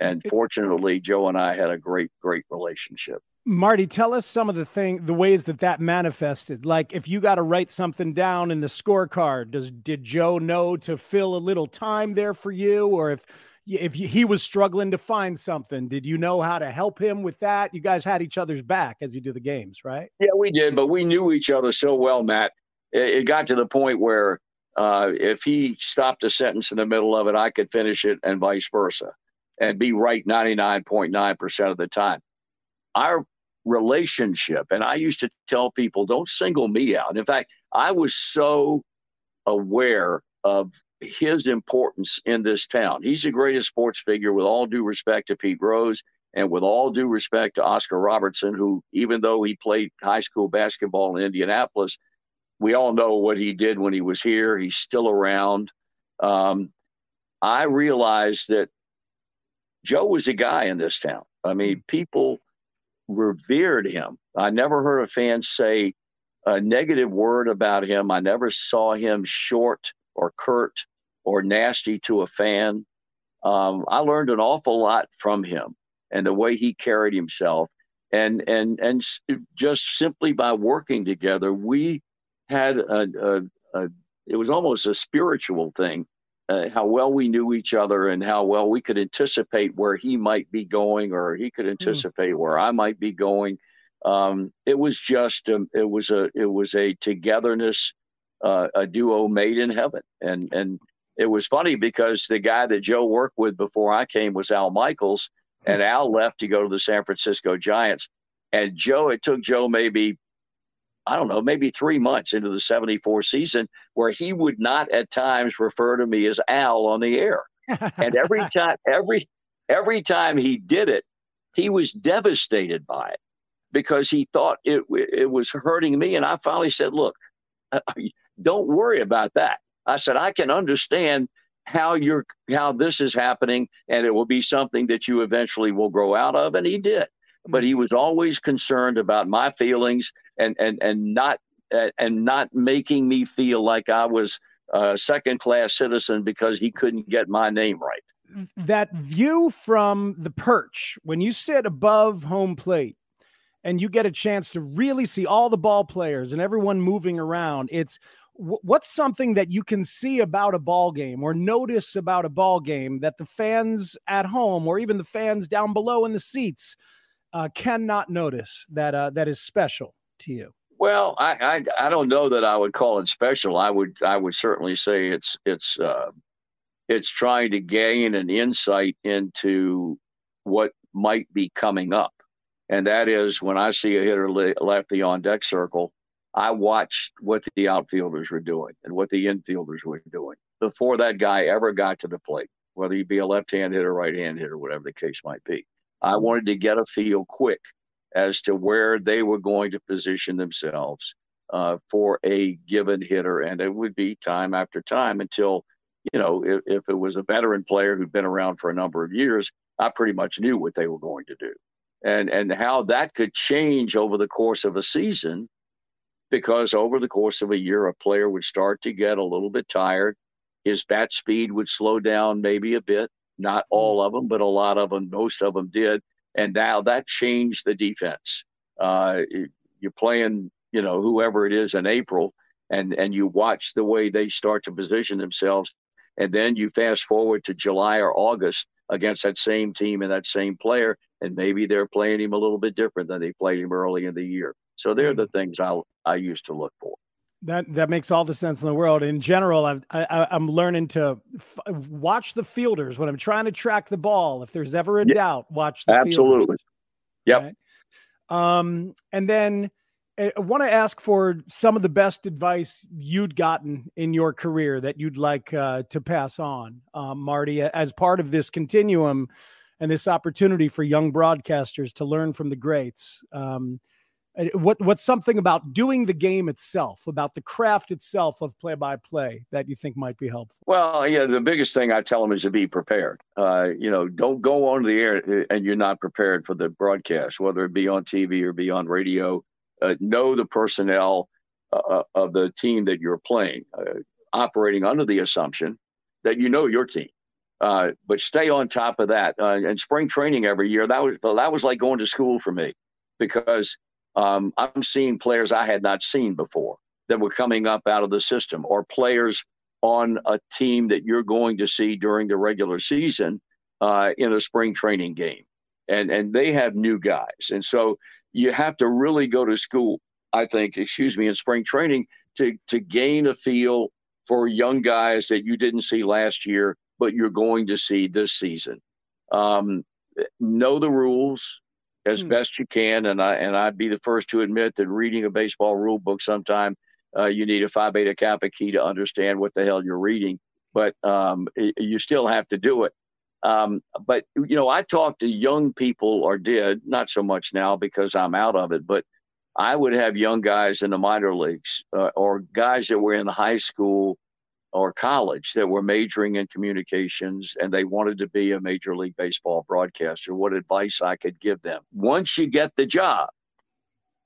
And fortunately, Joe and I had a great, great relationship. Marty, tell us some of the thing, the ways that that manifested. Like, if you got to write something down in the scorecard, does did Joe know to fill a little time there for you, or if if he was struggling to find something, did you know how to help him with that? You guys had each other's back as you do the games, right? Yeah, we did, but we knew each other so well, Matt. It, it got to the point where uh, if he stopped a sentence in the middle of it, I could finish it, and vice versa and be right 99.9% of the time. Our relationship, and I used to tell people, don't single me out. In fact, I was so aware of his importance in this town. He's the greatest sports figure, with all due respect to Pete Rose and with all due respect to Oscar Robertson, who, even though he played high school basketball in Indianapolis, we all know what he did when he was here. He's still around. Um, I realized that Joe was a guy in this town. I mean, hmm. people revered him. I never heard a fan say a negative word about him. I never saw him short or curt or nasty to a fan. Um, I learned an awful lot from him and the way he carried himself. And and and just simply by working together, we had a, a, a it was almost a spiritual thing uh, how well we knew each other and how well we could anticipate where he might be going or he could hmm. anticipate mm. where I might be going. Um, it was just a, it was a it was a togetherness, uh, a duo made in heaven, and and it was funny because the guy that Joe worked with before I came was Al Michaels, and hmm. Al left to go to the San Francisco Giants, and Joe it took Joe maybe I don't know, maybe three months into the 74 season where he would not at times refer to me as Al on the air. and every *laughs* time, every, every time he did it, he was devastated by it because he thought it, it was hurting me. And I finally said, look, uh, don't worry about that. I said, I can understand how you're, how this is happening and it will be something that you eventually will grow out of. And he did but he was always concerned about my feelings and and and not and not making me feel like I was a second class citizen because he couldn't get my name right. That view from the perch, when you sit above home plate and you get a chance to really see all the ball players and everyone moving around, it's what's something that you can see about a ball game or notice about a ball game that the fans at home or even the fans down below in the seats uh, cannot notice that uh, that is special to you? Well, I, I, I don't know that I would call it special. I would I would certainly say it's it's uh, it's trying to gain an insight into what might be coming up, and that is when I see a hitter left the on deck circle, I watched what the outfielders were doing and what the infielders were doing before that guy ever got to the plate, whether he be a left hand hitter, right hand hitter, whatever the case might be. I wanted to get a feel quick as to where they were going to position themselves uh, for a given hitter. And it would be time after time until, you know, if, if it was a veteran player who'd been around for a number of years, I pretty much knew what they were going to do. And, and how that could change over the course of a season, because over the course of a year, a player would start to get a little bit tired. His bat speed would slow down maybe a bit. Not all of them, but a lot of them, most of them did and now that changed the defense. Uh, you're playing, you know, whoever it is in April, and and you watch the way they start to position themselves, and then you fast forward to July or August against that same team and that same player, and maybe they're playing him a little bit different than they played him early in the year. So they're the things I I used to look for. That that makes all the sense in the world. In general, I've, I, I'm learning to f- watch the fielders when I'm trying to track the ball. If there's ever a yeah, doubt, watch the absolutely. Fielders. Yep. Right? Um, and then eh, I want to ask for some of the best advice you'd gotten in your career that you'd like uh, to pass on, um, Marty, as part of this continuum and this opportunity for young broadcasters to learn from the greats. Um, what what's something about doing the game itself, about the craft itself of play by play that you think might be helpful? Well, yeah, the biggest thing I tell them is to be prepared. Uh, you know, don't go on the air uh, and you're not prepared for the broadcast, whether it be on TV or be on radio. Uh, know the personnel uh, uh, of the team that you're playing, uh, operating under the assumption that you know your team. but stay on top of that. and spring training every year that was that was like going to school for me because um, I'm seeing players I had not seen before that were coming up out of the system, or players on a team that you're going to see during the regular season uh, in a spring training game, and and they have new guys, and so you have to really go to school. I think, excuse me, in spring training to to gain a feel for young guys that you didn't see last year, but you're going to see this season. Um, know the rules, as mm. best you can. And I and I'd be the first to admit that reading a baseball rule book sometime uh, you need a Phi Beta Kappa key to understand what the hell you're reading, but um, you still have to do it. Um, but you know, I talk to young people, or did not so much now because I'm out of it, but I would have young guys in the minor leagues uh, or guys that were in high school or college that were majoring in communications and they wanted to be a major league baseball broadcaster, what advice I could give them. Once you get the job,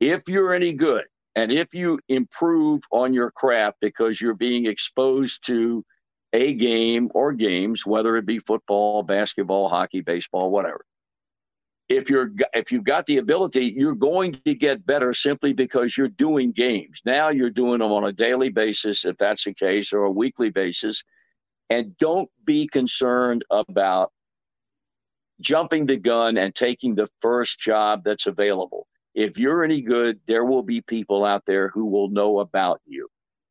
if you're any good and if you improve on your craft because you're being exposed to a game or games, whether it be football, basketball, hockey, baseball, whatever, if you're if you've got the ability, you're going to get better simply because you're doing games. Now you're doing them on a daily basis, if that's the case, or a weekly basis. And don't be concerned about jumping the gun and taking the first job that's available. If you're any good, there will be people out there who will know about you.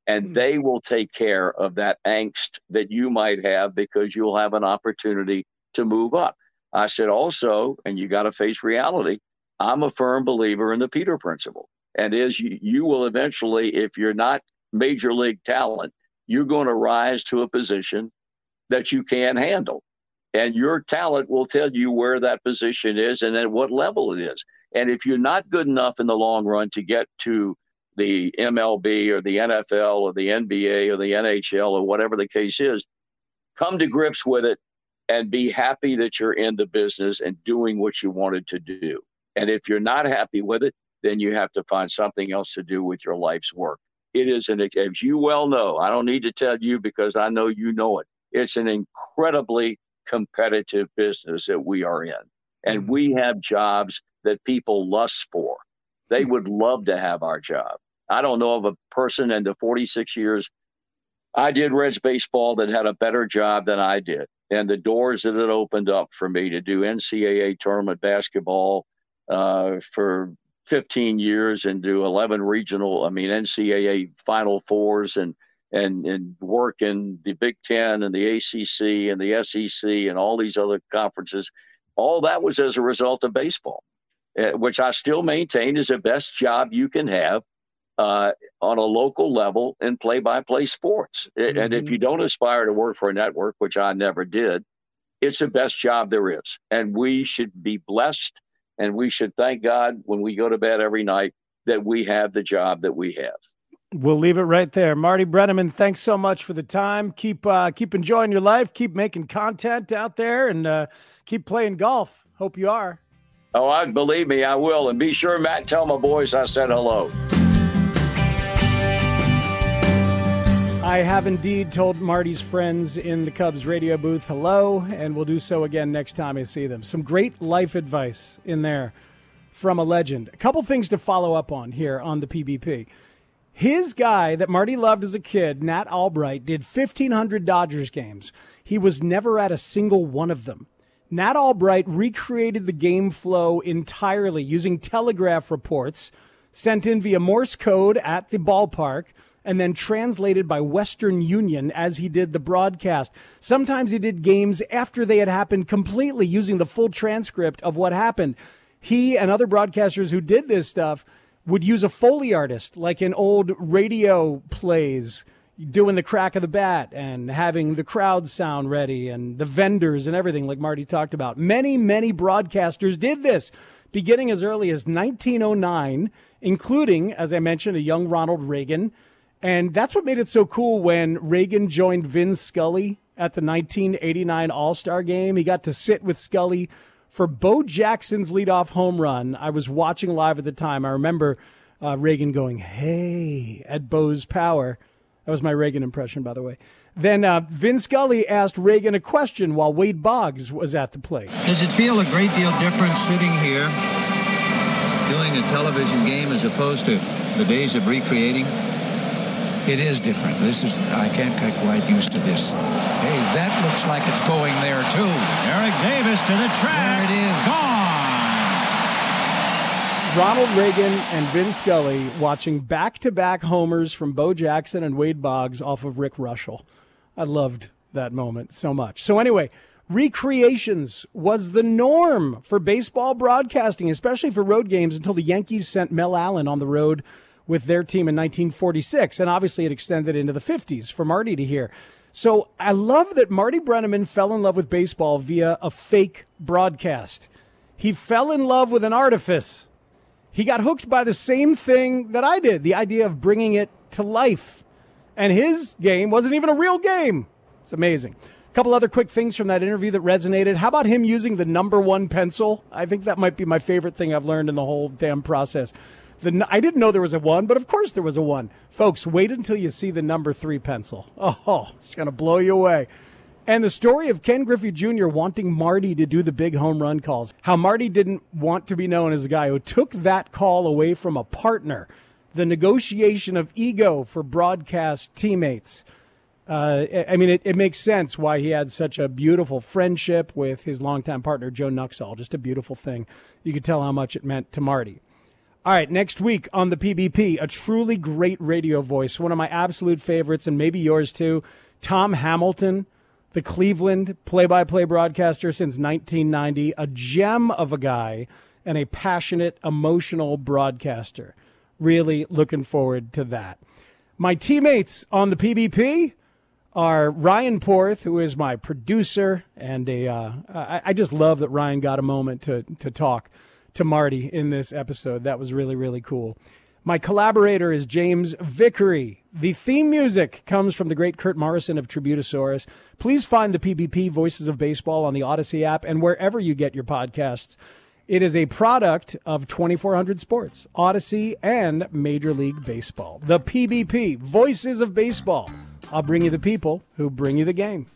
And mm-hmm. they will take care of that angst that you might have because you'll have an opportunity to move up. I said also, and you got to face reality. I'm a firm believer in the Peter principle, and is you, you will eventually, if you're not major league talent, you're going to rise to a position that you can handle, and your talent will tell you where that position is and at what level it is. And if you're not good enough in the long run to get to the MLB or the NFL or the NBA or the NHL or whatever the case is, come to grips with it and be happy that you're in the business and doing what you wanted to do. And if you're not happy with it, then you have to find something else to do with your life's work. it is an, as you well know, I don't need to tell you because I know you know it. It's an incredibly competitive business that we are in. And mm-hmm. we have jobs that people lust for. They mm-hmm. would love to have our job. I don't know of a person in the 46 years I did Reds baseball that had a better job than I did. And the doors that it opened up for me to do NCAA tournament basketball uh, for 15 years and do 11 regional, I mean, NCAA Final Fours and and and work in the Big Ten and the ACC and the SEC and all these other conferences. All that was as a result of baseball, uh, which I still maintain is the best job you can have uh, on a local level in play-by-play sports. Mm-hmm. And if you mm-hmm. don't aspire to work for a network, which I never did, it's the best job there is, and we should be blessed, and we should thank God when we go to bed every night that we have the job that we have. We'll leave it right there. Marty Brennaman, thanks so much for the time. Keep uh, keep enjoying your life. Keep making content out there, and uh, keep playing golf. Hope you are. Oh, I believe me, I will. And be sure, Matt, tell my boys I said hello. I have indeed told Marty's friends in the Cubs radio booth hello, and we'll do so again next time I see them. Some great life advice in there from a legend. A couple things to follow up on here on the PBP. His guy that Marty loved as a kid, Nat Albright, did 1,500 Dodgers games. He was never at a single one of them. Nat Albright recreated the game flow entirely using telegraph reports sent in via Morse code at the ballpark and then translated by Western Union as he did the broadcast. Sometimes he did games after they had happened completely using the full transcript of what happened. He and other broadcasters who did this stuff would use a Foley artist, like in old radio plays, doing the crack of the bat and having the crowd sound ready and the vendors and everything, like Marty talked about. Many, many broadcasters did this beginning as early as 1909, including, as I mentioned, a young Ronald Reagan. And that's what made it so cool when Reagan joined Vin Scully at the 1989 All Star game. He got to sit with Scully for Bo Jackson's leadoff home run. I was watching live at the time. I remember uh, Reagan going, "Hey" at Bo's power. That was my Reagan impression, by the way. Then uh, Vin Scully asked Reagan a question while Wade Boggs was at the plate. Does it feel a great deal different sitting here doing a television game as opposed to the days of recreating? It is different. This is, I can't get quite used to this. Hey, that looks like it's going there, too. Eric Davis to the track. There it is. Gone. Ronald Reagan and Vin Scully watching back-to-back homers from Bo Jackson and Wade Boggs off of Rick Reuschel. I loved that moment so much. So anyway, recreations was the norm for baseball broadcasting, especially for road games until the Yankees sent Mel Allen on the road with their team in 1946. And obviously it extended into the 50s for Marty to hear. So I love that Marty Brennaman fell in love with baseball via a fake broadcast. He fell in love with an artifice. He got hooked by the same thing that I did, the idea of bringing it to life. And his game wasn't even a real game. It's amazing. A couple other quick things from that interview that resonated. How about him using the number one pencil? I think that might be my favorite thing I've learned in the whole damn process. The, I didn't know there was a one, but of course there was a one. Folks, wait until you see the number three pencil. Oh, it's going to blow you away. And the story of Ken Griffey Jr. wanting Marty to do the big home run calls. How Marty didn't want to be known as the guy who took that call away from a partner. The negotiation of ego for broadcast teammates. Uh, I mean, it, it, makes sense why he had such a beautiful friendship with his longtime partner, Joe Nuxhall. Just a beautiful thing. You could tell how much it meant to Marty. All right, next week on the PBP, a truly great radio voice, one of my absolute favorites, and maybe yours too, Tom Hamilton, the Cleveland play by play broadcaster since 1990, a gem of a guy and a passionate, emotional broadcaster. Really looking forward to that. My teammates on the PBP are Ryan Porth, who is my producer, and a uh, I, I just love that Ryan got a moment to to talk to Marty in this episode. That was really, really cool. My collaborator is James Vickery. The theme music comes from the great Kurt Morrison of Tributosaurus. Please find the PBP Voices of Baseball on the Audacy app and wherever you get your podcasts. It is a product of 2400 Sports, Audacy, and Major League Baseball. The PBP, Voices of Baseball. I'll bring you the people who bring you the game.